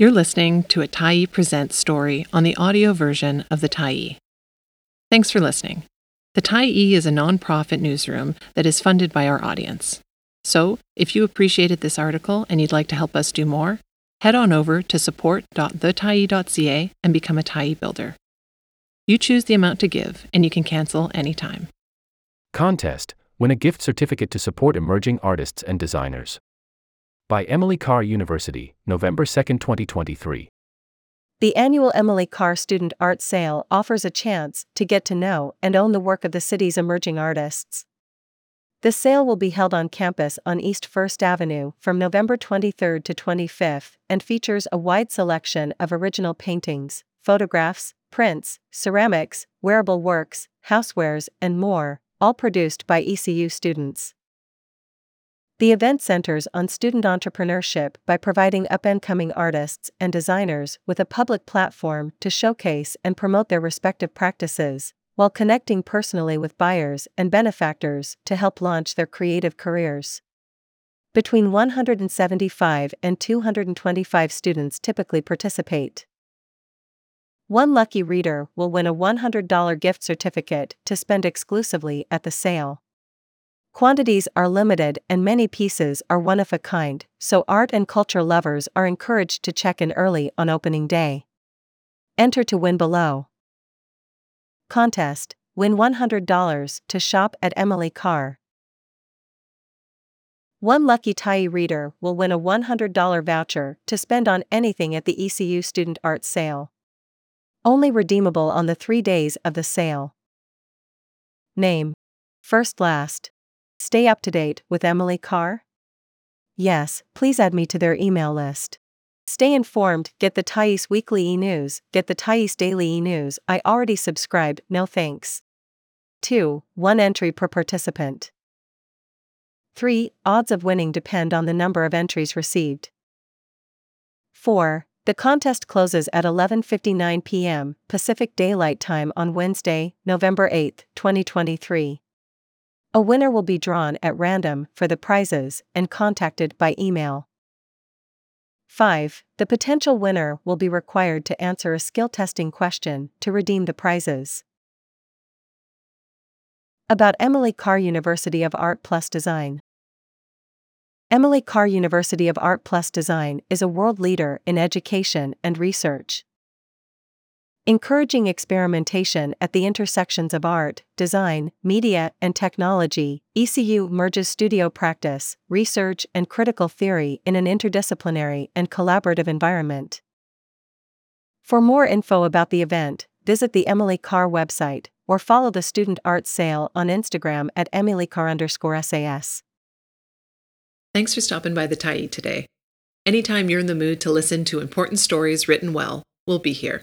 You're listening to a Tyee Presents story on the audio version of the Tyee. Thanks for listening. The Tyee is a nonprofit newsroom that is funded by our audience. So, if you appreciated this article and you'd like to help us do more, head on over to support.thetyee.ca and become a Tyee builder. You choose the amount to give, and you can cancel anytime. Contest Win a gift certificate to support emerging artists and designers. By Emily Carr University, November 2, 2023. The annual Emily Carr Student Art Sale offers a chance to get to know and own the work of the city's emerging artists. The sale will be held on campus on East First Avenue from November 23 to 25 and features a wide selection of original paintings, photographs, prints, ceramics, wearable works, housewares, and more, all produced by ECU students. The event centers on student entrepreneurship by providing up and coming artists and designers with a public platform to showcase and promote their respective practices, while connecting personally with buyers and benefactors to help launch their creative careers. Between 175 and 225 students typically participate. One lucky reader will win a $100 gift certificate to spend exclusively at the sale. Quantities are limited and many pieces are one of a kind, so art and culture lovers are encouraged to check in early on opening day. Enter to win below. Contest Win $100 to shop at Emily Carr. One lucky Tyee reader will win a $100 voucher to spend on anything at the ECU Student Art Sale. Only redeemable on the three days of the sale. Name First Last. Stay up to date with Emily Carr? Yes, please add me to their email list. Stay informed, get the Tyee's Weekly e News, get the Tyee's Daily e News. I already subscribed, no thanks. 2. 1 entry per participant. 3. Odds of winning depend on the number of entries received. 4. The contest closes at 11:59 p.m. Pacific Daylight Time on Wednesday, November 8, 2023. A winner will be drawn at random for the prizes and contacted by email. 5. The potential winner will be required to answer a skill testing question to redeem the prizes. About Emily Carr University of Art Plus Design. Emily Carr University of Art Plus Design is a world leader in education and research. Encouraging experimentation at the intersections of art, design, media, and technology, ECU merges studio practice, research, and critical theory in an interdisciplinary and collaborative environment. For more info about the event, visit the Emily Carr website or follow the Student Art Sale on Instagram at emilycarr underscore SAS. Thanks for stopping by the Tyee today. Anytime you're in the mood to listen to important stories written well, we'll be here.